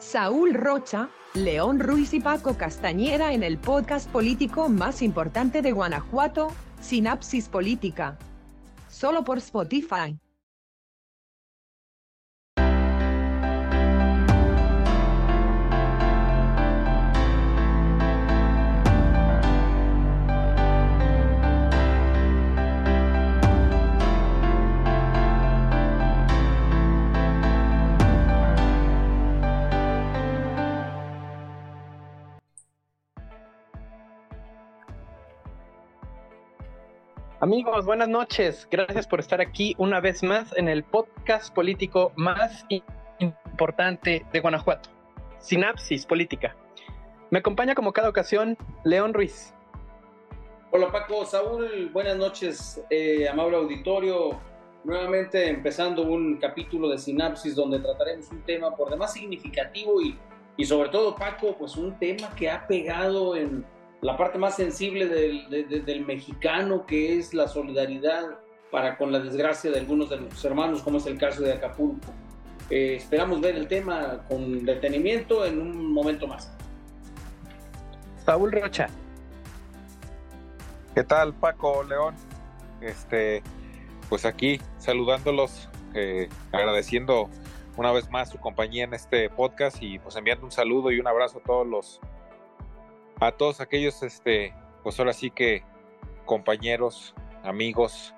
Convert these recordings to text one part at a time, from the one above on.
Saúl Rocha, León Ruiz y Paco Castañeda en el podcast político más importante de Guanajuato, Sinapsis Política. Solo por Spotify. Amigos, buenas noches. Gracias por estar aquí una vez más en el podcast político más importante de Guanajuato, Sinapsis Política. Me acompaña como cada ocasión León Ruiz. Hola Paco, Saúl, buenas noches, eh, amable auditorio. Nuevamente empezando un capítulo de Sinapsis donde trataremos un tema por demás significativo y, y sobre todo Paco, pues un tema que ha pegado en la parte más sensible del, mexicano, que es la solidaridad para con la desgracia de algunos de nuestros hermanos, como es el caso de Acapulco. Eh, esperamos ver el tema con detenimiento en un momento más. Saúl Rocha. ¿Qué tal, Paco León? Este, pues aquí saludándolos, eh, agradeciendo una vez más su compañía en este podcast y pues enviando un saludo y un abrazo a todos los a todos aquellos, este, pues ahora sí que compañeros, amigos,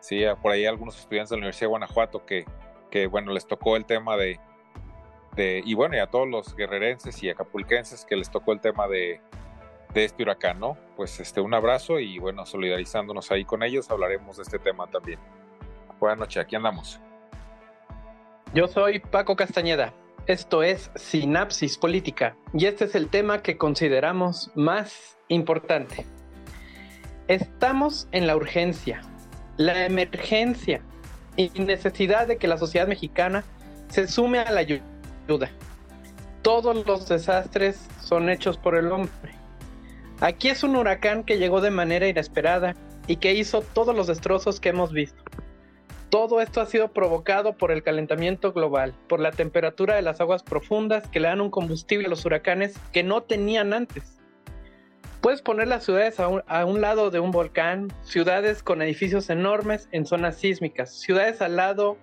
sí, por ahí algunos estudiantes de la Universidad de Guanajuato que, que bueno, les tocó el tema de, de, y bueno, y a todos los guerrerenses y acapulquenses que les tocó el tema de, de este huracán, ¿no? Pues este, un abrazo y bueno, solidarizándonos ahí con ellos, hablaremos de este tema también. Buenas noches, aquí andamos. Yo soy Paco Castañeda. Esto es Sinapsis Política y este es el tema que consideramos más importante. Estamos en la urgencia, la emergencia y necesidad de que la sociedad mexicana se sume a la ayuda. Todos los desastres son hechos por el hombre. Aquí es un huracán que llegó de manera inesperada y que hizo todos los destrozos que hemos visto. Todo esto ha sido provocado por el calentamiento global, por la temperatura de las aguas profundas que le dan un combustible a los huracanes que no tenían antes. Puedes poner las ciudades a un, lado de un volcán, ciudades con edificios enormes en zonas sísmicas, ciudades al lado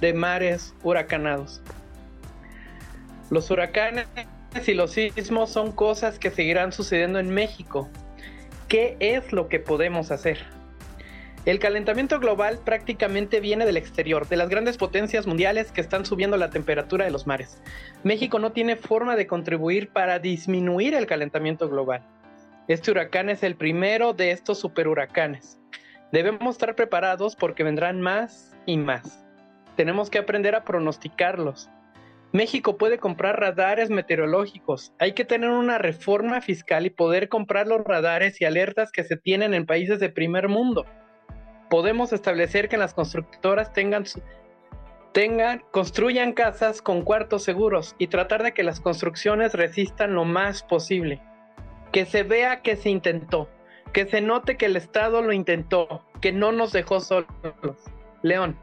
de mares huracanados. Los huracanes y los sismos son cosas que seguirán sucediendo en México. ¿Qué es lo que podemos hacer? El calentamiento global prácticamente viene del exterior, de las grandes potencias mundiales que están subiendo la temperatura de los mares. México no tiene forma de contribuir para disminuir el calentamiento global. Este huracán es el primero de estos superhuracanes. Debemos estar preparados porque vendrán más y más. Tenemos que aprender a pronosticarlos. México puede comprar radares meteorológicos. Hay que tener una reforma fiscal y poder comprar los radares y alertas que se tienen en países de primer mundo podemos establecer que las constructoras tengan, tengan, construyan casas con cuartos seguros y tratar de que las construcciones resistan lo más posible. Que se vea que se intentó, que se note que el Estado lo intentó, que no nos dejó solos. León.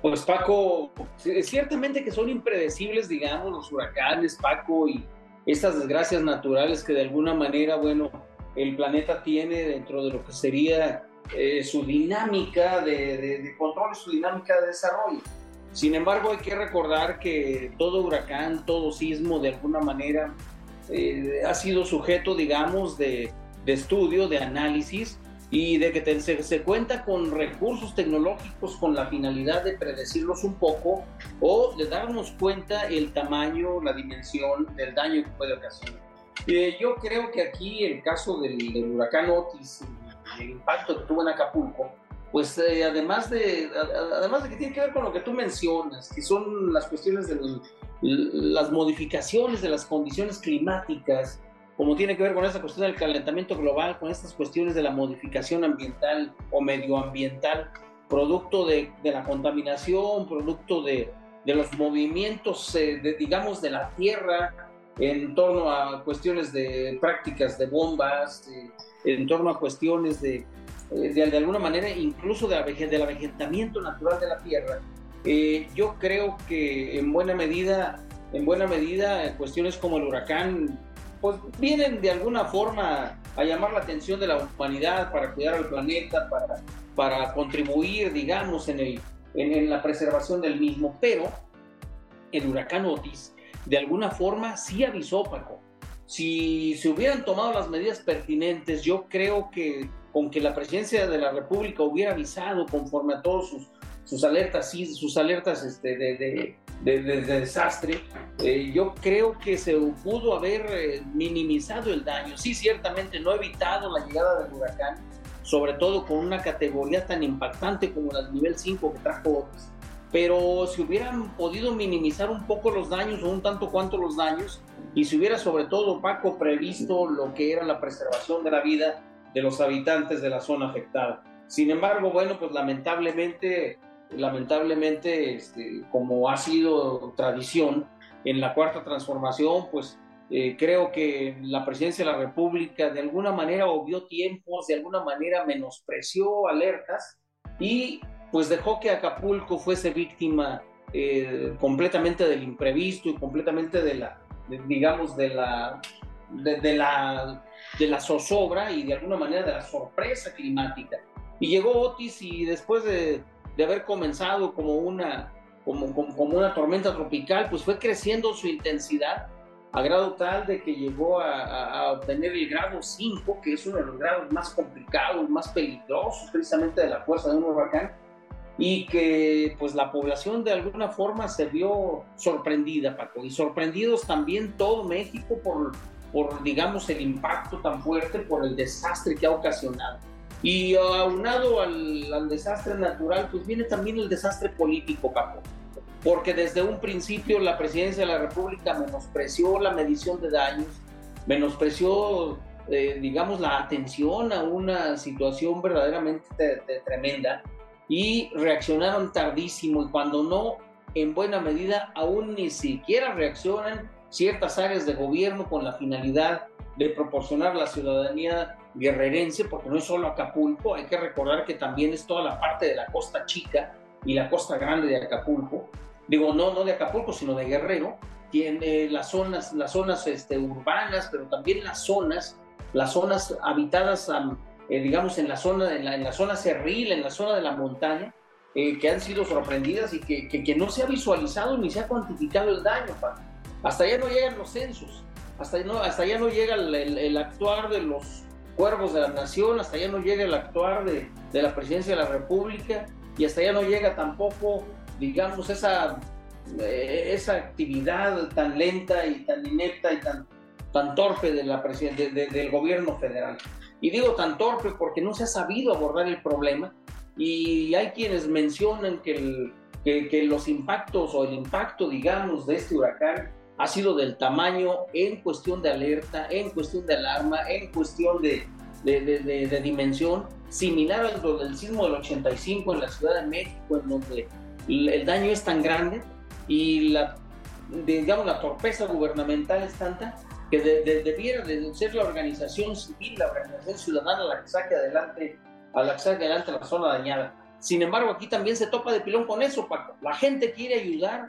Pues Paco, ciertamente que son impredecibles, digamos, los huracanes, Paco, y estas desgracias naturales que de alguna manera, bueno, el planeta tiene dentro de lo que sería eh, su dinámica de, control, su dinámica de desarrollo. Sin embargo, hay que recordar que todo huracán, todo sismo, de alguna manera, eh, ha sido sujeto, digamos, de, estudio, de análisis y de que se, cuenta con recursos tecnológicos con la finalidad de predecirlos un poco o de darnos cuenta el tamaño, la dimensión del daño que puede ocasionar. Eh, yo creo que aquí el caso del, huracán Otis y el impacto que tuvo en Acapulco, pues eh, además, de, además de que tiene que ver con lo que tú mencionas, que son las cuestiones de las modificaciones de las condiciones climáticas, como tiene que ver con esa cuestión del calentamiento global, con estas cuestiones de la modificación ambiental o medioambiental, producto de, de la contaminación, producto de, de los movimientos, eh, de, digamos, de la tierra, en torno a cuestiones de prácticas de bombas, en torno a cuestiones de, de, de, alguna manera, incluso de la, del avegetamiento natural de la tierra, Eh, yo creo que en buena medida, en buena medida, cuestiones como el huracán, pues vienen de alguna forma a llamar la atención de la humanidad para cuidar al planeta, para, para contribuir, digamos, en, el, en, la preservación del mismo. Pero el huracán Otis, de alguna forma, sí avisó, Paco. Si se hubieran tomado las medidas pertinentes, yo creo que con que la presidencia de la República hubiera avisado conforme a todos sus, sus alertas, sus alertas este, de, de, desastre, eh, yo creo que se pudo haber eh, minimizado el daño. Sí, ciertamente no evitado la llegada del huracán, sobre todo con una categoría tan impactante como la nivel 5 que trajo pero si hubieran podido minimizar un poco los daños o un tanto cuanto los daños, y si hubiera sobre todo Paco previsto lo que era la preservación de la vida de los habitantes de la zona afectada. Sin embargo, bueno, pues lamentablemente, lamentablemente, este, como ha sido tradición en la cuarta transformación, pues eh, creo que la presidencia de la República de alguna manera obvió tiempos, de alguna manera menospreció alertas y pues dejó que Acapulco fuese víctima eh, completamente del imprevisto y completamente de la, digamos, de la, de, la, de la zozobra y de alguna manera de la sorpresa climática. Y llegó Otis y después de, de haber comenzado como una, como, como, como, una tormenta tropical, pues fue creciendo su intensidad a grado tal de que llegó a, a, obtener el grado 5, que es uno de los grados más complicados, más peligrosos precisamente de la fuerza de un huracán, y que pues la población de alguna forma se vio sorprendida, Paco, y sorprendidos también todo México por, por digamos, el impacto tan fuerte, por el desastre que ha ocasionado. Y aunado al, al desastre natural, pues viene también el desastre político, Paco, porque desde un principio la presidencia de la República menospreció la medición de daños, menospreció, eh, digamos, la atención a una situación verdaderamente tremenda y reaccionaron tardísimo y cuando no, en buena medida, aún ni siquiera reaccionan ciertas áreas de gobierno con la finalidad de proporcionar la ciudadanía guerrerense, porque no es solo Acapulco, hay que recordar que también es toda la parte de la costa chica y la costa grande de Acapulco, digo, no, no de Acapulco, sino de Guerrero, tiene las zonas, las zonas este, urbanas, pero también las zonas, las zonas habitadas eh, digamos, en la zona, en la, en la, zona cerril, en la zona de la montaña, eh, que han sido sorprendidas y que, que, no se ha visualizado ni se ha cuantificado el daño. Hasta allá no llegan los censos, hasta, no, hasta allá no llega el, actuar de los cuervos de la nación, hasta allá no llega el actuar de, de la presidencia de la República y hasta allá no llega tampoco, digamos, esa, eh, esa actividad tan lenta y tan inepta y tan, tan torpe del gobierno federal. Y digo tan torpe porque no se ha sabido abordar el problema. Y hay quienes mencionan que, que, los impactos o el impacto, digamos, de este huracán ha sido del tamaño en cuestión de alerta, en cuestión de alarma, en cuestión de, de, de, de dimensión, similar al del sismo del 85 en la Ciudad de México, en donde el daño es tan grande y la, digamos, la torpeza gubernamental es tanta que debiera de ser la organización civil, la organización ciudadana la que saque adelante, a la que saque adelante la zona dañada. Sin embargo, aquí también se topa de pilón con eso, Paco. La gente quiere ayudar.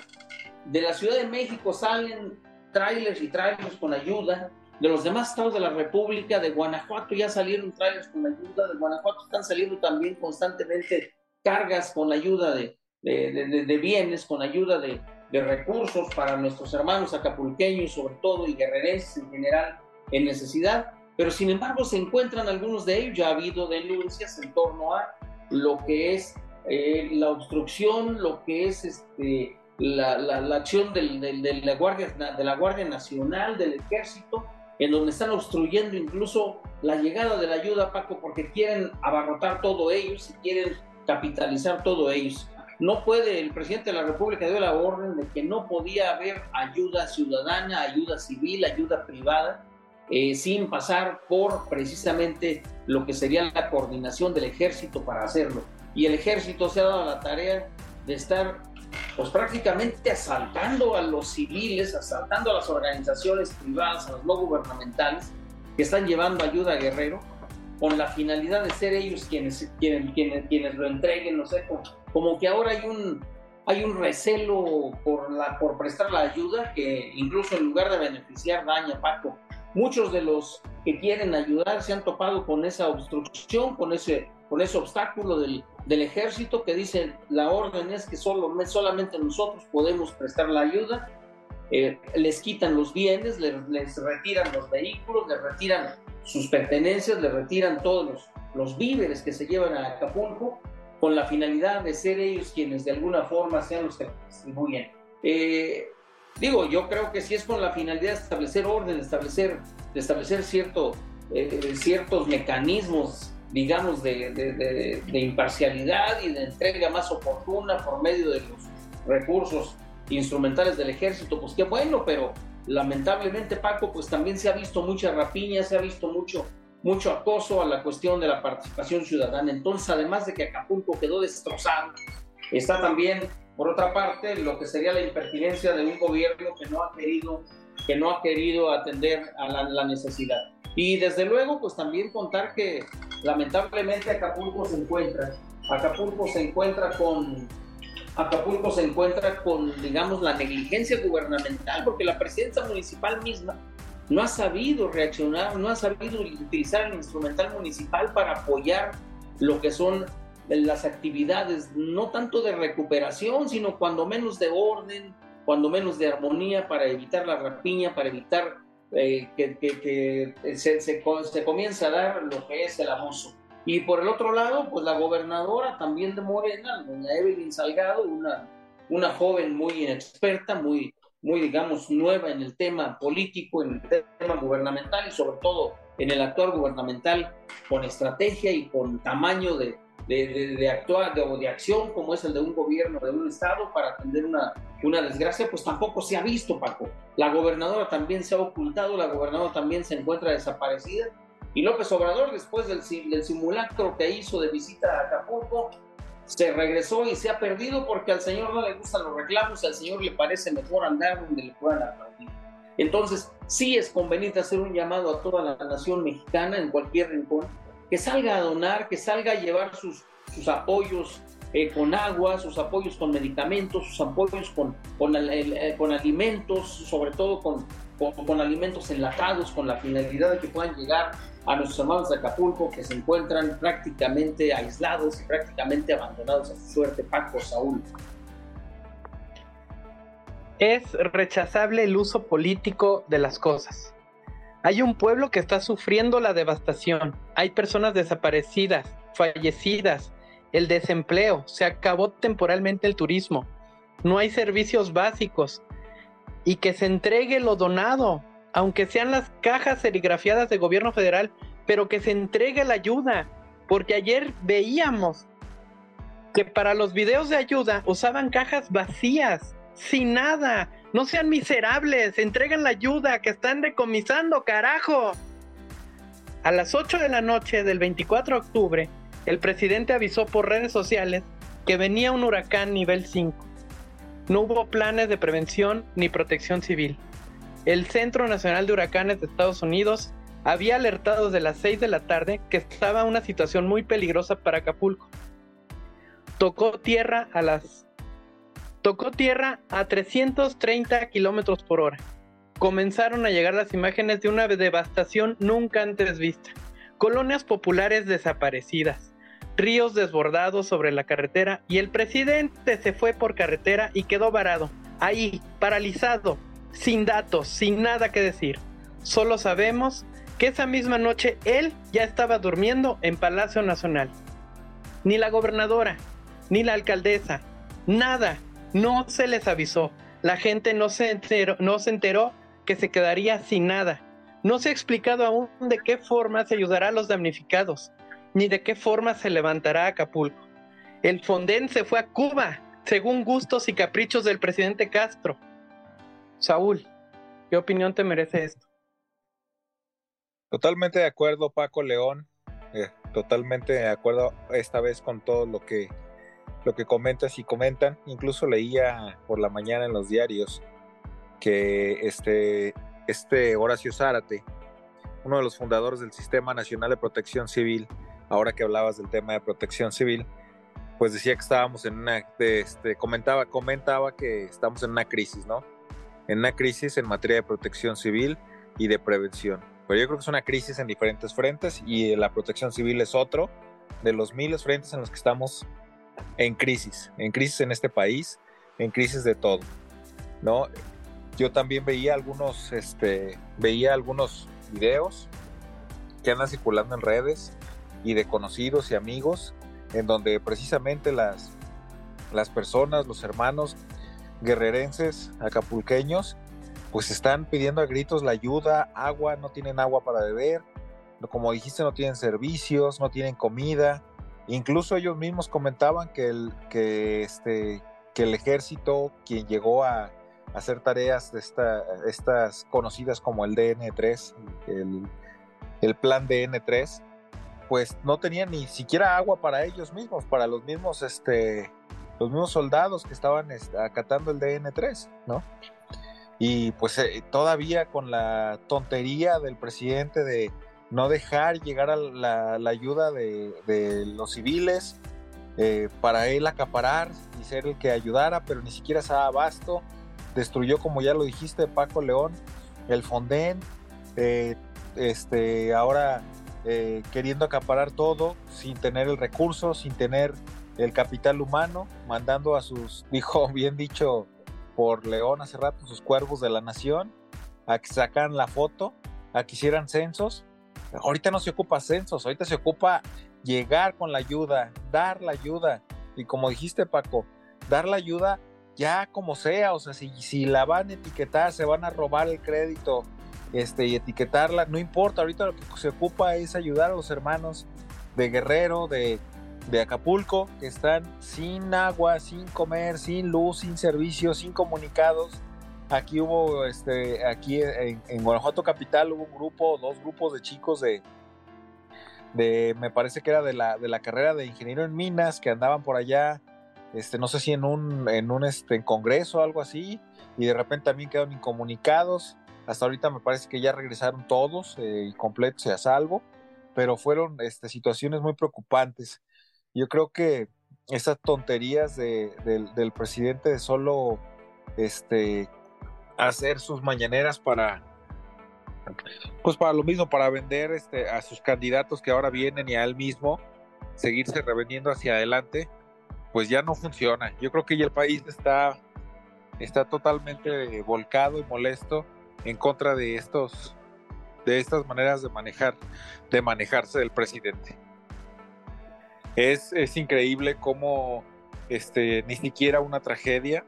De la Ciudad de México salen trailers y trailers con ayuda. De los demás estados de la República, de Guanajuato ya salieron trailers con ayuda. De Guanajuato están saliendo también constantemente cargas con ayuda de, de, de bienes, con ayuda de, de recursos para nuestros hermanos acapulqueños, sobre todo, y guerrerenses en general, en necesidad, pero sin embargo se encuentran algunos de ellos, ya ha habido denuncias en torno a lo que es eh, la obstrucción, lo que es este, la, la, acción del, de, la Guardia, de la Guardia Nacional, del Ejército, en donde están obstruyendo incluso la llegada de la ayuda, Paco, porque quieren abarrotar todo ellos y quieren capitalizar todo ellos. No puede, el presidente de la República dio la orden de que no podía haber ayuda ciudadana, ayuda civil, ayuda privada, eh, sin pasar por precisamente lo que sería la coordinación del ejército para hacerlo. Y el ejército se ha dado la tarea de estar pues prácticamente asaltando a los civiles, asaltando a las organizaciones privadas, a los no gubernamentales que están llevando ayuda a Guerrero con la finalidad de ser ellos quienes, quienes, quienes, quienes lo entreguen, no sé, como, como que ahora hay un, hay un recelo por, la, por prestar la ayuda que incluso en lugar de beneficiar daña, Paco. Muchos de los que quieren ayudar se han topado con esa obstrucción, con ese, con ese obstáculo del, del ejército que dice la orden es que solo, solamente nosotros podemos prestar la ayuda. Eh, les quitan los bienes, les, les, retiran los vehículos, les retiran sus pertenencias, les retiran todos los, los víveres que se llevan a Acapulco con la finalidad de ser ellos quienes de alguna forma sean los que distribuyen. Eh, digo, yo creo que si es con la finalidad de establecer orden, de establecer, establecer cierto, eh, ciertos mecanismos, digamos, de, de, de, imparcialidad y de entrega más oportuna por medio de los recursos instrumentales del ejército, pues qué bueno, pero lamentablemente Paco, pues también se ha visto mucha rapiña, se ha visto mucho mucho acoso a la cuestión de la participación ciudadana. Entonces, además de que Acapulco quedó destrozado, está también, por otra parte, lo que sería la impertinencia de un gobierno que no ha querido, que no ha querido atender a la, necesidad. Y desde luego, pues también contar que lamentablemente Acapulco se encuentra, Acapulco se encuentra con Acapulco se encuentra con, digamos, la negligencia gubernamental, porque la presidencia municipal misma no ha sabido reaccionar, no ha sabido utilizar el instrumental municipal para apoyar lo que son las actividades, no tanto de recuperación, sino cuando menos de orden, cuando menos de armonía para evitar la rapiña, para evitar eh, que, se, se, se comience a dar lo que es el abuso. Y por el otro lado, pues la gobernadora también de Morena, doña Evelyn Salgado, una, una joven muy inexperta, muy, muy, digamos, nueva en el tema político, en el tema gubernamental y sobre todo en el actuar gubernamental con estrategia y con tamaño de, de, de, actuar de, de, acción como es el de un gobierno, de un estado para atender una, una desgracia, pues tampoco se ha visto, Paco. La gobernadora también se ha ocultado, la gobernadora también se encuentra desaparecida. Y López Obrador, después del, del simulacro que hizo de visita a Acapulco, se regresó y se ha perdido porque al Señor no le gustan los reclamos, al Señor le parece mejor andar donde le puedan aplaudir. Entonces, sí es conveniente hacer un llamado a toda la nación mexicana en cualquier rincón, que salga a donar, que salga a llevar sus, sus apoyos eh, con agua, sus apoyos con medicamentos, sus apoyos con, con, eh, con alimentos, sobre todo con, con, con alimentos enlatados, con la finalidad de que puedan llegar a nuestros hermanos de Acapulco que se encuentran prácticamente aislados y prácticamente abandonados a su suerte, Paco Saúl. Es rechazable el uso político de las cosas. Hay un pueblo que está sufriendo la devastación, hay personas desaparecidas, fallecidas, el desempleo, se acabó temporalmente el turismo, no hay servicios básicos. Y que se entregue lo donado, aunque sean las cajas serigrafiadas de gobierno federal, pero que se entregue la ayuda, porque ayer veíamos que para los videos de ayuda usaban cajas vacías, sin nada. No sean miserables, entreguen la ayuda que están decomisando, carajo. A las 8 de la noche del 24 de octubre, el presidente avisó por redes sociales que venía un huracán nivel 5. No hubo planes de prevención ni protección civil el Centro Nacional de Huracanes de Estados Unidos había alertado desde las 6 de la tarde que estaba una situación muy peligrosa para Acapulco. Tocó tierra a las tocó tierra a 330 kilómetros por hora. Comenzaron a llegar las imágenes de una devastación nunca antes vista. Colonias populares desaparecidas, ríos desbordados sobre la carretera y el presidente se fue por carretera y quedó varado, ahí, paralizado, sin datos, sin nada que decir. Solo sabemos que esa misma noche él ya estaba durmiendo en Palacio Nacional. Ni la gobernadora, ni la alcaldesa, nada, no se les avisó. La gente no se enteró, no se enteró que se quedaría sin nada. No se ha explicado aún de qué forma se ayudará a los damnificados, ni de qué forma se levantará Acapulco. El Fonden se fue a Cuba, según gustos y caprichos del presidente Castro. Saúl, ¿qué opinión te merece esto? Totalmente de acuerdo, Paco León. Eh, totalmente de acuerdo esta vez con todo lo que, lo que comentas y comentan. Incluso leía por la mañana en los diarios que este, este Horacio Zárate, uno de los fundadores del Sistema Nacional de Protección Civil, ahora que hablabas del tema de protección civil, pues decía que estábamos en una, este, comentaba, comentaba que estamos en una crisis, ¿no? En una crisis en materia de protección civil y de prevención. Pero yo creo que es una crisis en diferentes frentes y la protección civil es otro de los miles frentes en los que estamos en crisis, en crisis en este país, en crisis de todo, ¿no? Yo también veía algunos, este, veía algunos videos que andan circulando en redes y de conocidos y amigos en donde precisamente las, las personas, los hermanos guerrerenses, acapulqueños, pues están pidiendo a gritos la ayuda, agua, no tienen agua para beber, como dijiste, no tienen servicios, no tienen comida. Incluso ellos mismos comentaban que el, que este, el ejército, quien llegó a, hacer tareas de esta, estas conocidas como el DN3, el, el plan DN3, pues no tenían ni siquiera agua para ellos mismos, para los mismos, este, los mismos soldados que estaban acatando el DN3, ¿no? Y pues eh, todavía con la tontería del presidente de no dejar llegar a la, ayuda de, los civiles eh, para él acaparar y ser el que ayudara, pero ni siquiera se abasto. Destruyó, como ya lo dijiste, Paco León, el Fonden. Eh, este, ahora queriendo acaparar todo sin tener el recurso, sin tener el capital humano, mandando a sus, dijo bien dicho por León hace rato, sus cuervos de la nación, a que sacan la foto, a que hicieran censos. Ahorita no se ocupa censos, ahorita se ocupa llegar con la ayuda, dar la ayuda. Y como dijiste, Paco, dar la ayuda ya como sea, o sea, si, si la van a etiquetar, se van a robar el crédito, este, y etiquetarla, no importa, ahorita lo que se ocupa es ayudar a los hermanos de Guerrero, de, Acapulco, que están sin agua, sin comer, sin luz, sin servicios, sin comunicados. Aquí hubo, este, aquí en, Guanajuato Capital hubo un grupo, dos grupos de chicos de, de me parece que era de la, de la carrera de ingeniero en minas, que andaban por allá, este, no sé si en un, en un este, en congreso o algo así, y de repente también quedaron incomunicados. Hasta ahorita me parece que ya regresaron todos eh, completos y a salvo, pero fueron este, situaciones muy preocupantes. Yo creo que esas tonterías del presidente de solo este, hacer sus mañaneras para, pues para lo mismo, para vender este, a sus candidatos que ahora vienen y a él mismo, seguirse revendiendo hacia adelante, pues ya no funciona. Yo creo que ya el país está, está totalmente volcado y molesto en contra de estos de estas maneras de manejar de manejarse del presidente es, es increíble cómo este ni siquiera una tragedia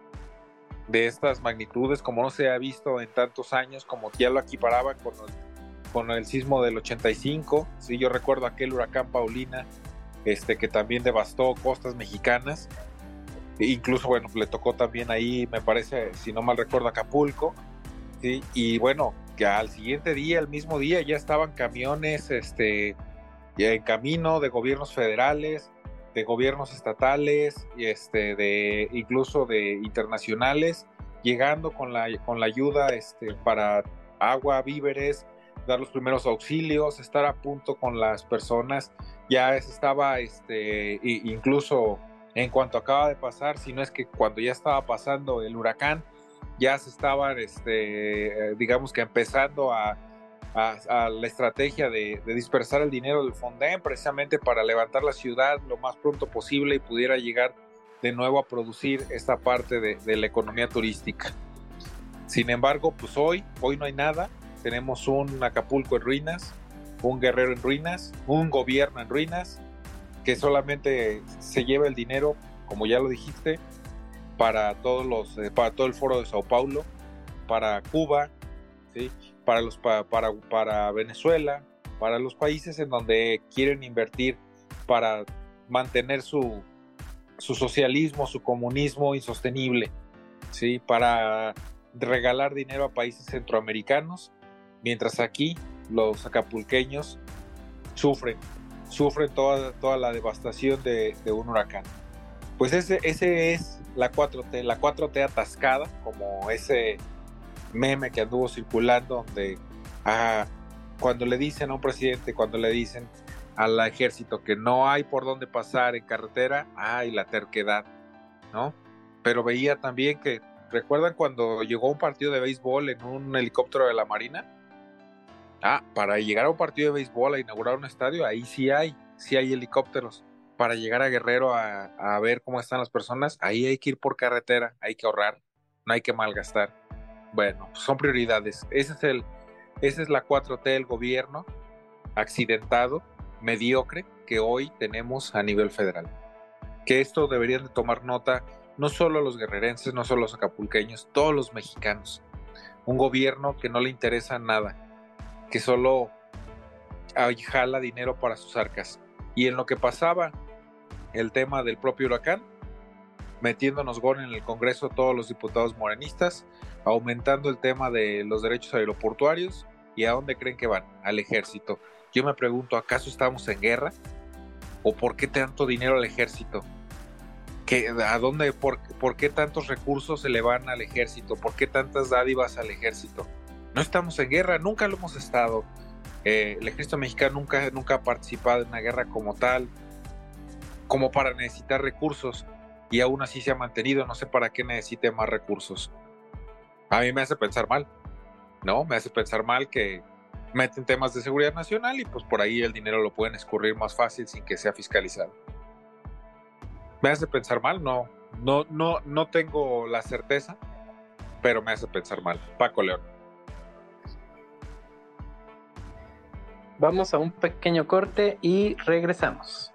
de estas magnitudes como no se ha visto en tantos años como ya lo equiparaban con el, con el sismo del 85 sí yo recuerdo aquel huracán Paulina este que también devastó costas mexicanas. Incluso bueno le tocó también ahí me parece si no mal recuerdo Acapulco y bueno, que al siguiente día, el mismo día, ya estaban camiones este, en camino de gobiernos federales, de gobiernos estatales, y este, de, incluso de internacionales, llegando con la, con la ayuda este, para agua, víveres, dar los primeros auxilios, estar a punto con las personas. Ya estaba, este, incluso en cuanto acaba de pasar, si no es que cuando ya estaba pasando el huracán, ya se estaban, este, digamos que empezando a, la estrategia de, dispersar el dinero del Fonden precisamente para levantar la ciudad lo más pronto posible y pudiera llegar de nuevo a producir esta parte de, la economía turística. Sin embargo, pues hoy, hoy no hay nada. Tenemos un Acapulco en ruinas, un guerrero en ruinas, un gobierno en ruinas, que solamente se lleva el dinero, como ya lo dijiste, para todos los eh, para todo el foro de Sao Paulo, para Cuba, ¿sí? Para los para, para Venezuela, para los países en donde quieren invertir para mantener su, su socialismo, su comunismo insostenible, ¿sí? para regalar dinero a países centroamericanos, mientras aquí los acapulqueños sufren, sufren toda, toda la devastación de, de un huracán. Pues ese, ese es la 4T, la 4T atascada, como ese meme que anduvo circulando donde ah, cuando le dicen a un presidente, cuando le dicen al ejército, que no hay por dónde pasar en carretera, ay, la terquedad, ¿no? Pero veía también que, ¿recuerdan cuando llegó un partido de béisbol en un helicóptero de la Marina? Ah, para llegar a un partido de béisbol, a inaugurar un estadio, ahí sí hay, sí hay helicópteros. Para llegar a Guerrero a, a ver cómo están las personas, ahí hay que ir por carretera, hay que ahorrar, no hay que malgastar. Bueno, son prioridades. Ese es el, esa es la 4T del gobierno accidentado mediocre que hoy tenemos a nivel federal. Que esto deberían de tomar nota no solo los guerrerenses, no solo los acapulqueños, todos los mexicanos. Un gobierno que no le interesa nada, que solo jala dinero para sus arcas. Y en lo que pasaba el tema del propio huracán, metiéndonos gol en el Congreso todos los diputados morenistas, aumentando el tema de los derechos aeroportuarios, ¿y a dónde creen que van? Al ejército. Yo me pregunto, ¿acaso estamos en guerra? ¿O por qué tanto dinero al ejército? ¿Qué, ¿A dónde, por, por qué tantos recursos se le van al ejército? ¿Por qué tantas dádivas al ejército? No estamos en guerra, nunca lo hemos estado. Eh, el ejército mexicano nunca, nunca ha participado en una guerra como tal, como para necesitar recursos, y aún así se ha mantenido. No sé para qué necesite más recursos. A mí me hace pensar mal, ¿no? Me hace pensar mal que meten temas de seguridad nacional y pues por ahí el dinero lo pueden escurrir más fácil sin que sea fiscalizado. Me hace pensar mal, no, no, no, no tengo la certeza, pero me hace pensar mal. Paco León. Vamos a un pequeño corte y regresamos.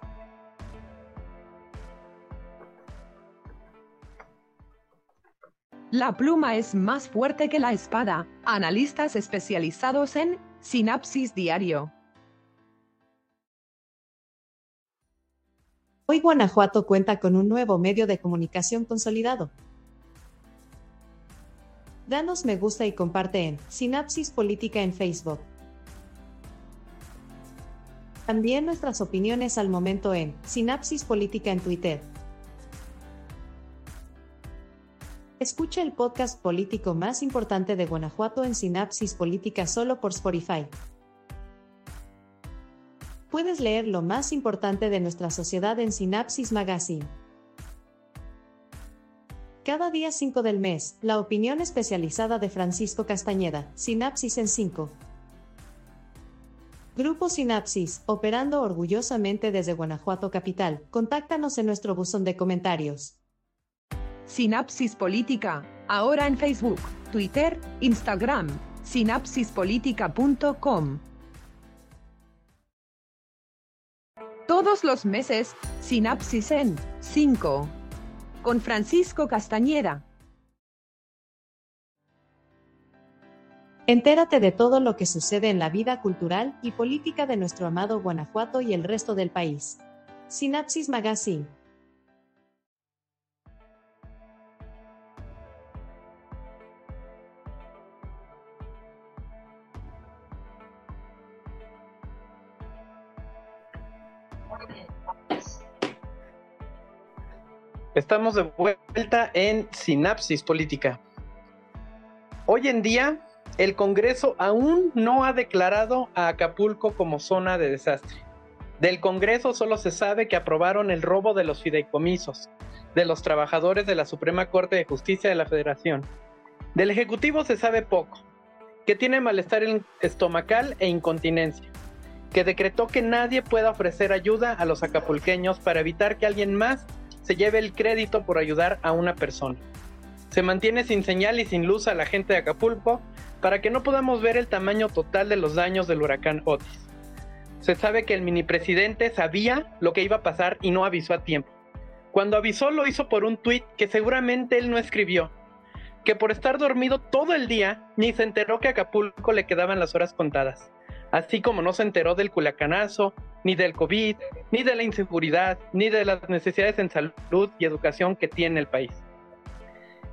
La pluma es más fuerte que la espada. Analistas especializados en Sinapsis Diario. Hoy Guanajuato cuenta con un nuevo medio de comunicación consolidado. Danos me gusta y comparte en Sinapsis Política en Facebook. También nuestras opiniones al momento en Sinapsis Política en Twitter. Escucha el podcast político más importante de Guanajuato en Sinapsis Política solo por Spotify. Puedes leer lo más importante de nuestra sociedad en Sinapsis Magazine. Cada día 5 del mes, la opinión especializada de Francisco Castañeda, Sinapsis en 5. Grupo Sinapsis, operando orgullosamente desde Guanajuato Capital. Contáctanos en nuestro buzón de comentarios. Sinapsis Política, ahora en Facebook, Twitter, Instagram, sinapsispolitica.com. Todos los meses, Sinapsis en 5. Con Francisco Castañeda. Entérate de todo lo que sucede en la vida cultural y política de nuestro amado Guanajuato y el resto del país. Sinapsis Magazine. Estamos de vuelta en Sinapsis Política. Hoy en día, el Congreso aún no ha declarado a Acapulco como zona de desastre. Del Congreso solo se sabe que aprobaron el robo de los fideicomisos, de los trabajadores de la Suprema Corte de Justicia de la Federación. Del Ejecutivo se sabe poco, que tiene malestar estomacal e incontinencia, que decretó que nadie pueda ofrecer ayuda a los acapulqueños para evitar que alguien más se lleve el crédito por ayudar a una persona. Se mantiene sin señal y sin luz a la gente de Acapulco para que no podamos ver el tamaño total de los daños del huracán Otis. Se sabe que el mini presidente sabía lo que iba a pasar y no avisó a tiempo. Cuando avisó lo hizo por un tuit que seguramente él no escribió, que por estar dormido todo el día ni se enteró que a Acapulco le quedaban las horas contadas así como no se enteró del culacanazo, ni del COVID, ni de la inseguridad, ni de las necesidades en salud y educación que tiene el país.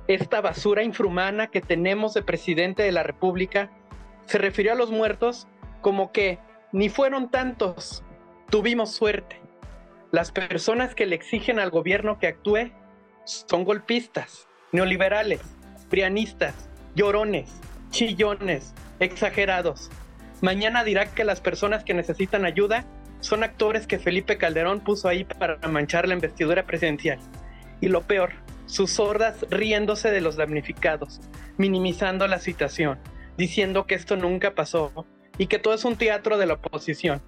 Esta basura infrahumana que tenemos de presidente de la República se refirió a los muertos como que ni fueron tantos, tuvimos suerte. Las personas que le exigen al gobierno que actúe son golpistas, neoliberales, prianistas, llorones, chillones, exagerados, Mañana dirá que las personas que necesitan ayuda son actores que Felipe Calderón puso ahí para manchar la investidura presidencial. Y lo peor, sus sordas riéndose de los damnificados, minimizando la situación, diciendo que esto nunca pasó y que todo es un teatro de la oposición.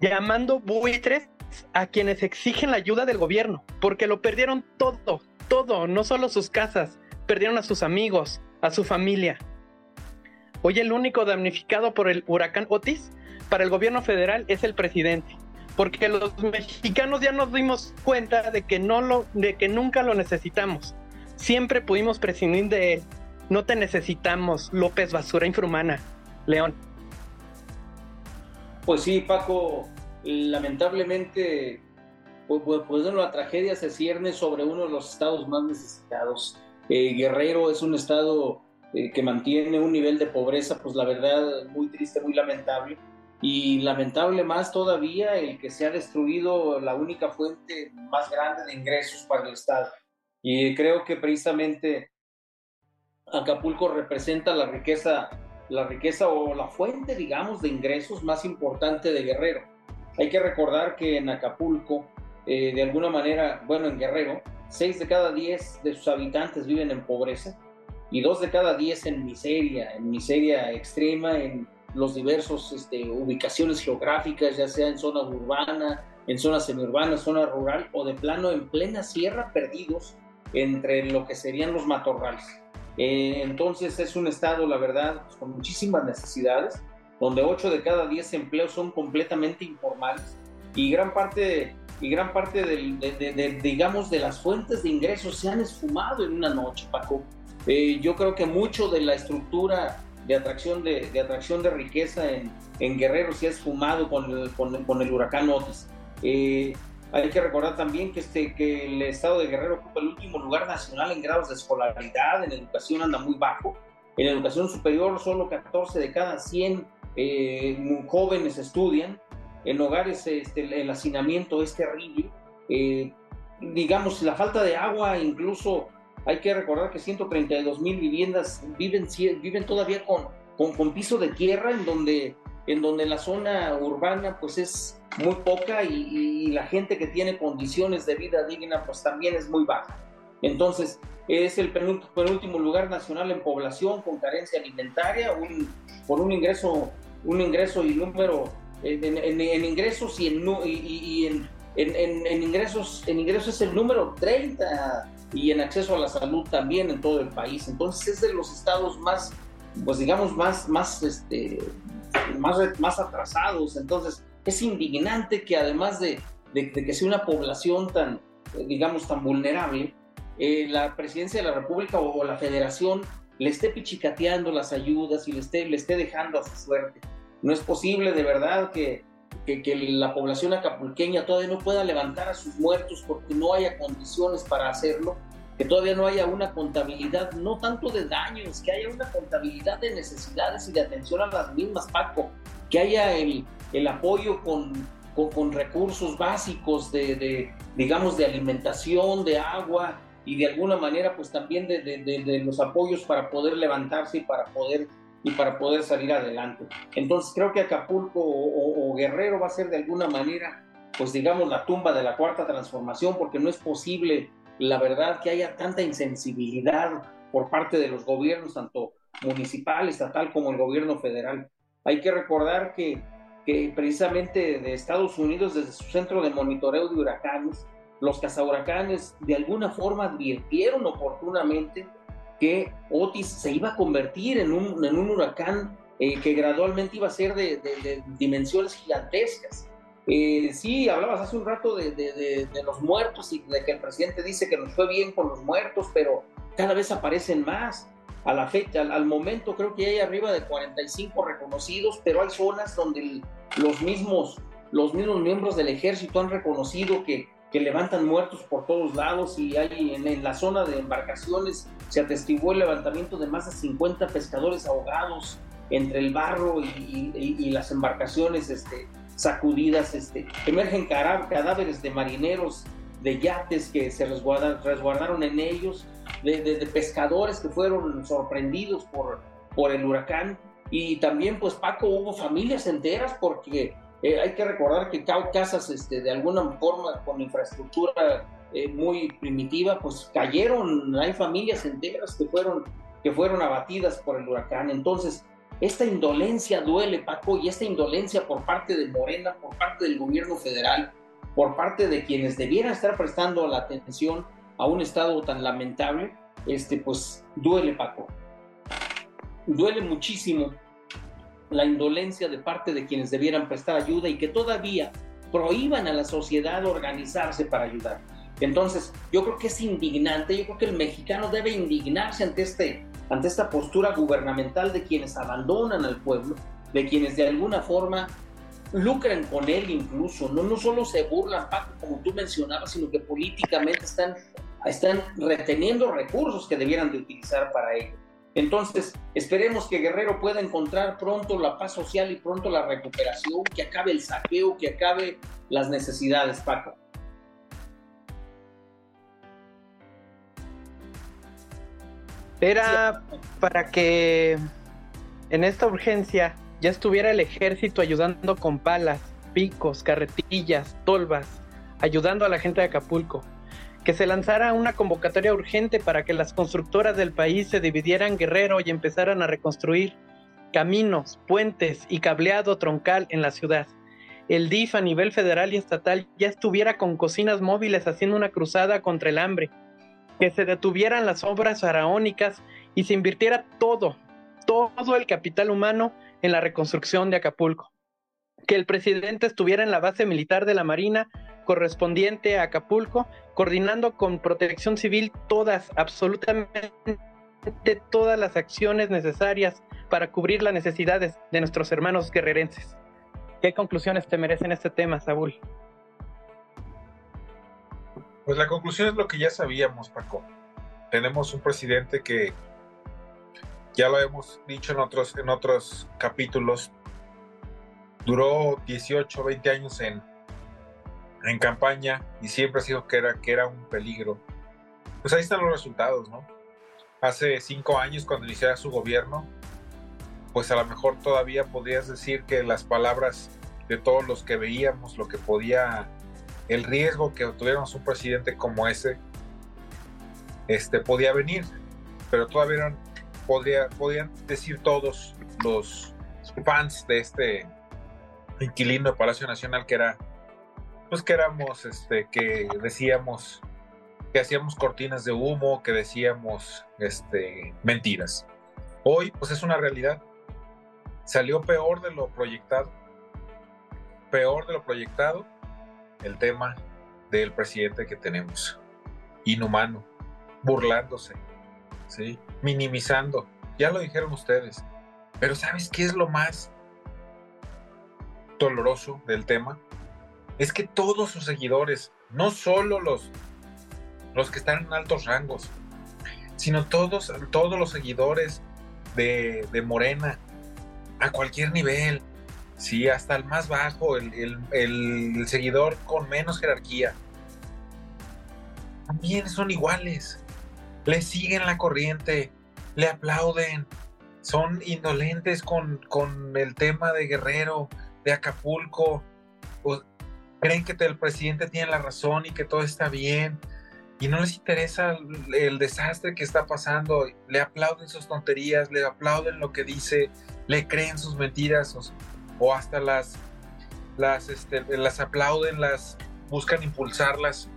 Llamando buitres a quienes exigen la ayuda del gobierno, porque lo perdieron todo, todo, no solo sus casas, perdieron a sus amigos, a su familia. Hoy el único damnificado por el huracán Otis para el gobierno federal es el presidente, porque los mexicanos ya nos dimos cuenta de que nunca lo necesitamos. Siempre pudimos prescindir de él. No te necesitamos, López Basura Infrahumana. León. Pues sí, Paco, lamentablemente, pues, pues la tragedia se cierne sobre uno de los estados más necesitados. Eh, Guerrero es un estado eh, que mantiene un nivel de pobreza, pues la verdad, muy triste, muy lamentable y lamentable más todavía el que se ha destruido la única fuente más grande de ingresos para el Estado. Y creo que precisamente Acapulco representa la riqueza, la riqueza o la fuente, digamos, de ingresos más importante de Guerrero. Hay que recordar que en Acapulco, eh, de alguna manera, bueno, en Guerrero, seis de cada diez de sus habitantes viven en pobreza y dos de cada diez en miseria, en miseria extrema, en los diversos este, ubicaciones geográficas, ya sea en zona urbana, en zona semiurbana, zona rural o de plano en plena sierra perdidos entre lo que serían los matorrales. Eh, entonces es un estado, la verdad, pues, con muchísimas necesidades, donde 8 de cada 10 empleos son completamente informales y gran parte, y gran parte de, digamos, de las fuentes de ingresos se han esfumado en una noche, Paco. Eh, yo creo que mucho de la estructura de atracción de, de atracción de riqueza en, en, Guerrero se ha esfumado con el, con, el huracán Otis. Eh, hay que recordar también que, este, que el estado de Guerrero ocupa el último lugar nacional en grados de escolaridad, en educación anda muy bajo, en educación superior solo 14 de cada 100 eh, jóvenes estudian, en hogares este, el hacinamiento es terrible, eh, digamos, la falta de agua incluso hay que recordar que 132 mil viviendas viven, viven todavía con, con, piso de tierra, en donde, en donde la zona urbana pues es muy poca y, la gente que tiene condiciones de vida digna pues también es muy baja. Entonces, es el penúltimo lugar nacional en población con carencia alimentaria, un, por un ingreso, un ingreso y número en, ingresos y en, y, en, en, ingresos, en ingresos es el número 30 y en acceso a la salud también en todo el país. Entonces es de los estados más, pues digamos, más, más, este, más, más atrasados. Entonces es indignante que además de, de, que sea una población tan, digamos, tan vulnerable, eh, la presidencia de la República o, la federación le esté pichicateando las ayudas y le esté, le esté dejando a su suerte. No es posible de verdad que, que, que, la población acapulqueña todavía no pueda levantar a sus muertos porque no haya condiciones para hacerlo, que todavía no haya una contabilidad, no tanto de daños, que haya una contabilidad de necesidades y de atención a las mismas, Paco, que haya el, el apoyo con, con, recursos básicos de, de, digamos, de alimentación, de agua y de alguna manera pues también de, de los apoyos para poder levantarse y para poder y para poder salir adelante. Entonces creo que Acapulco o, Guerrero va a ser de alguna manera, pues digamos, la tumba de la cuarta transformación, porque no es posible, la verdad, que haya tanta insensibilidad por parte de los gobiernos, tanto municipal, estatal como el gobierno federal. Hay que recordar que, que precisamente de Estados Unidos, desde su centro de monitoreo de huracanes, los cazahuracanes de alguna forma advirtieron oportunamente que Otis se iba a convertir en un, en un huracán eh, que gradualmente iba a ser de, dimensiones gigantescas. Eh, sí, hablabas hace un rato de, los muertos y de que el presidente dice que nos fue bien con los muertos, pero cada vez aparecen más. A la fecha, al, momento creo que hay arriba de 45 reconocidos, pero hay zonas donde los, mismos, los mismos miembros del ejército han reconocido que que levantan muertos por todos lados y hay en, la zona de embarcaciones se atestiguó el levantamiento de más de 50 pescadores ahogados entre el barro y, las embarcaciones este, sacudidas. Este, emergen cadáveres de marineros, de yates que se resguardaron, en ellos, de, pescadores que fueron sorprendidos por, por el huracán. Y también, pues Paco, hubo familias enteras porque Eh, hay que recordar que casas este, de alguna forma con infraestructura eh, muy primitiva, pues cayeron, hay familias enteras que fueron, que fueron abatidas por el huracán. Entonces, esta indolencia duele, Paco, y esta indolencia por parte de Morena, por parte del gobierno federal, por parte de quienes debieran estar prestando la atención a un estado tan lamentable, este, pues duele, Paco. Duele muchísimo la indolencia de parte de quienes debieran prestar ayuda y que todavía prohíban a la sociedad organizarse para ayudar. Entonces, yo creo que es indignante, yo creo que el mexicano debe indignarse ante, este, ante esta postura gubernamental de quienes abandonan al pueblo, de quienes de alguna forma lucran con él incluso, no, no solo se burlan, Paco, como tú mencionabas, sino que políticamente están, están reteniendo recursos que debieran de utilizar para ello. Entonces, esperemos que Guerrero pueda encontrar pronto la paz social y pronto la recuperación, que acabe el saqueo, que acabe las necesidades, Paco. Era para que en esta urgencia ya estuviera el ejército ayudando con palas, picos, carretillas, tolvas, ayudando a la gente de Acapulco que se lanzara una convocatoria urgente para que las constructoras del país se dividieran guerrero y empezaran a reconstruir caminos, puentes y cableado troncal en la ciudad. El DIF a nivel federal y estatal ya estuviera con cocinas móviles haciendo una cruzada contra el hambre, que se detuvieran las obras faraónicas y se invirtiera todo, todo el capital humano en la reconstrucción de Acapulco. Que el presidente estuviera en la base militar de la Marina correspondiente a Acapulco, coordinando con protección civil todas, absolutamente todas las acciones necesarias para cubrir las necesidades de nuestros hermanos guerrerenses. ¿Qué conclusiones te merecen este tema, Saúl? Pues la conclusión es lo que ya sabíamos, Paco. Tenemos un presidente que ya lo hemos dicho en otros, en otros capítulos, duró 18, 20 años en, en campaña y siempre ha sido que era, que era un peligro. Pues ahí están los resultados, ¿no? Hace cinco años, cuando iniciara su gobierno, pues a lo mejor todavía podrías decir que las palabras de todos los que veíamos, lo que podía, el riesgo que tuviéramos un presidente como ese, este, podía venir, pero todavía podría, podían decir todos los fans de este inquilino de Palacio Nacional que era pues que éramos, este, que decíamos, que hacíamos cortinas de humo, que decíamos, este, mentiras. Hoy, pues es una realidad. Salió peor de lo proyectado. Peor de lo proyectado el tema del presidente que tenemos. Inhumano, burlándose, ¿sí? minimizando. Ya lo dijeron ustedes. Pero ¿sabes qué es lo más doloroso del tema? Es que todos sus seguidores, no solo los, los que están en altos rangos, sino todos, todos los seguidores de, Morena, a cualquier nivel, sí, hasta el más bajo, el, seguidor con menos jerarquía, también son iguales, le siguen la corriente, le aplauden, son indolentes con, con el tema de Guerrero, de Acapulco, creen que el presidente tiene la razón y que todo está bien y no les interesa el, desastre que está pasando, le aplauden sus tonterías, le aplauden lo que dice, le creen sus mentiras o, hasta las, las, este, las aplauden, las buscan impulsarlas.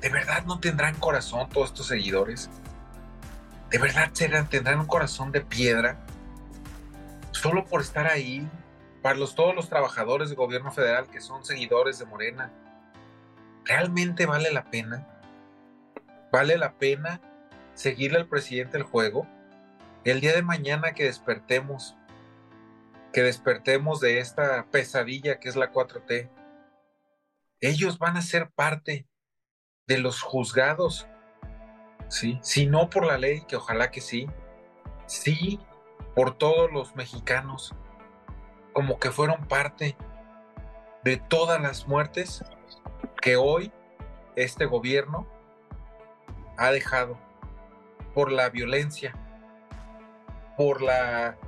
¿De verdad no tendrán corazón todos estos seguidores? ¿De verdad serán, tendrán un corazón de piedra? Solo por estar ahí, para los, todos los trabajadores del gobierno federal que son seguidores de Morena, ¿realmente vale la pena? ¿Vale la pena seguirle al presidente el juego? El día de mañana que despertemos, que despertemos de esta pesadilla que es la 4T, ellos van a ser parte de los juzgados, ¿sí? Si no por la ley, que ojalá que sí, sí por todos los mexicanos como que fueron parte de todas las muertes que hoy este gobierno ha dejado por la violencia, por la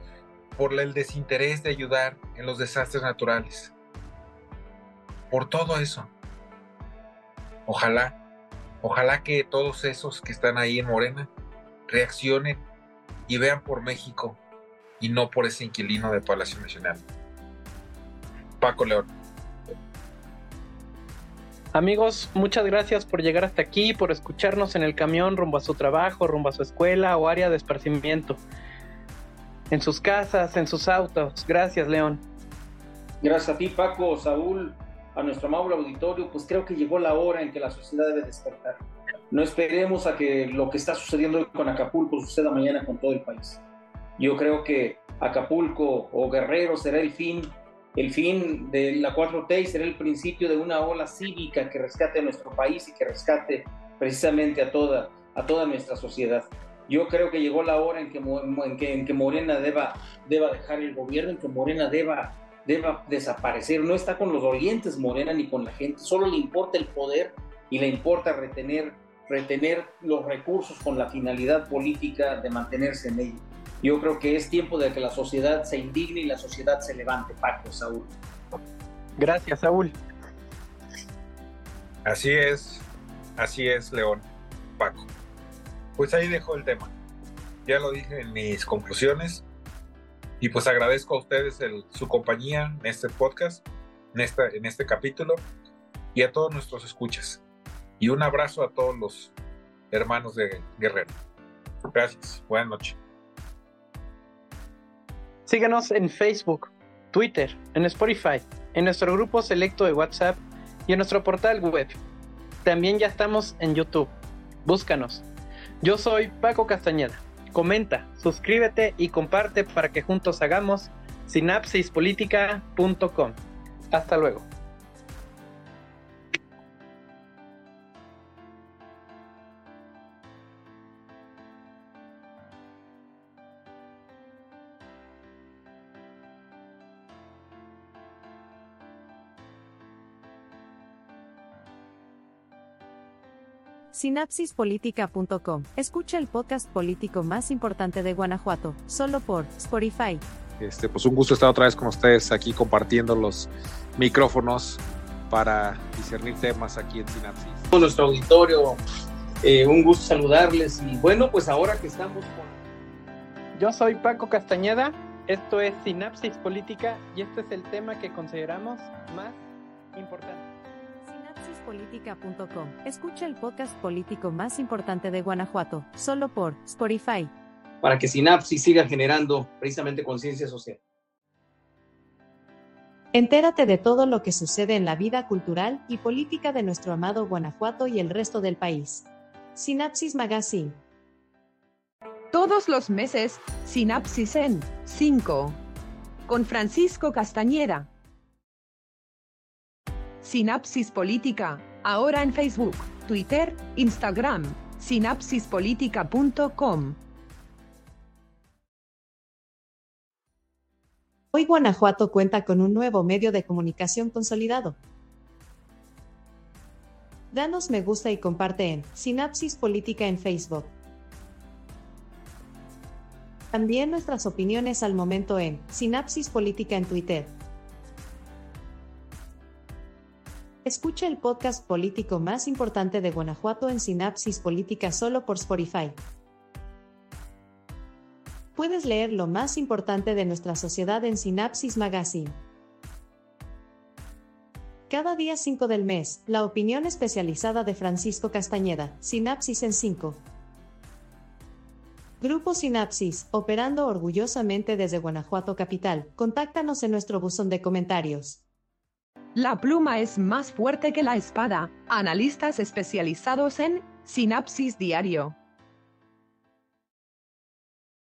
por el desinterés de ayudar en los desastres naturales. Por todo eso. Ojalá, ojalá que todos esos que están ahí en Morena reaccionen y vean por México y no por ese inquilino de Palacio Nacional. Paco León. Amigos, muchas gracias por llegar hasta aquí, por escucharnos en el camión rumbo a su trabajo, rumbo a su escuela o área de esparcimiento. En sus casas, en sus autos. Gracias, León. Gracias a ti, Paco, Saúl, a nuestro amable auditorio. Pues creo que llegó la hora en que la sociedad debe despertar. No esperemos a que lo que está sucediendo hoy con Acapulco suceda mañana con todo el país. Yo creo que Acapulco o Guerrero será el fin el fin de la 4T será el principio de una ola cívica que rescate a nuestro país y que rescate precisamente a toda, a toda nuestra sociedad. Yo creo que llegó la hora en que, en que, en que Morena deba, deba dejar el gobierno, en que Morena deba, deba desaparecer. No está con los orientes Morena ni con la gente, solo le importa el poder y le importa retener, retener los recursos con la finalidad política de mantenerse en ello. Yo creo que es tiempo de que la sociedad se indigne y la sociedad se levante, Paco, Saúl. Gracias, Saúl. Así es, así es, León, Paco. Pues ahí dejo el tema. Ya lo dije en mis conclusiones. Y pues agradezco a ustedes su compañía en este podcast, en, esta, en este capítulo, y a todos nuestros escuchas. Y un abrazo a todos los hermanos de Guerrero. Gracias. Buenas noches. Síguenos en Facebook, Twitter, en Spotify, en nuestro grupo selecto de WhatsApp y en nuestro portal web. También ya estamos en YouTube. Búscanos. Yo soy Paco Castañeda. Comenta, suscríbete y comparte para que juntos hagamos sinapsispolitica.com. Hasta luego. Sinapsispolitica.com. Escucha el podcast político más importante de Guanajuato, solo por Spotify. Este, pues un gusto estar otra vez con ustedes aquí compartiendo los micrófonos para discernir temas aquí en Sinapsis. Nuestro auditorio, eh, un gusto saludarles y bueno, pues ahora que estamos con... Yo soy Paco Castañeda, esto es Sinapsis Política y este es el tema que consideramos más importante política.com. Escucha el podcast político más importante de Guanajuato, solo por Spotify. Para que Sinapsis siga generando precisamente conciencia social. Entérate de todo lo que sucede en la vida cultural y política de nuestro amado Guanajuato y el resto del país. Sinapsis Magazine. Todos los meses, Sinapsis en 5. Con Francisco Castañeda. Sinapsis Política, ahora en Facebook, Twitter, Instagram, sinapsispolitica.com. Hoy Guanajuato cuenta con un nuevo medio de comunicación consolidado. Danos me gusta y comparte en Sinapsis Política en Facebook. También nuestras opiniones al momento en Sinapsis Política en Twitter. Escucha el podcast político más importante de Guanajuato en Sinapsis Política solo por Spotify. Puedes leer lo más importante de nuestra sociedad en Sinapsis Magazine. Cada día 5 del mes, la opinión especializada de Francisco Castañeda, Sinapsis en 5. Grupo Sinapsis, operando orgullosamente desde Guanajuato Capital. Contáctanos en nuestro buzón de comentarios. La pluma es más fuerte que la espada. Analistas especializados en Sinapsis Diario.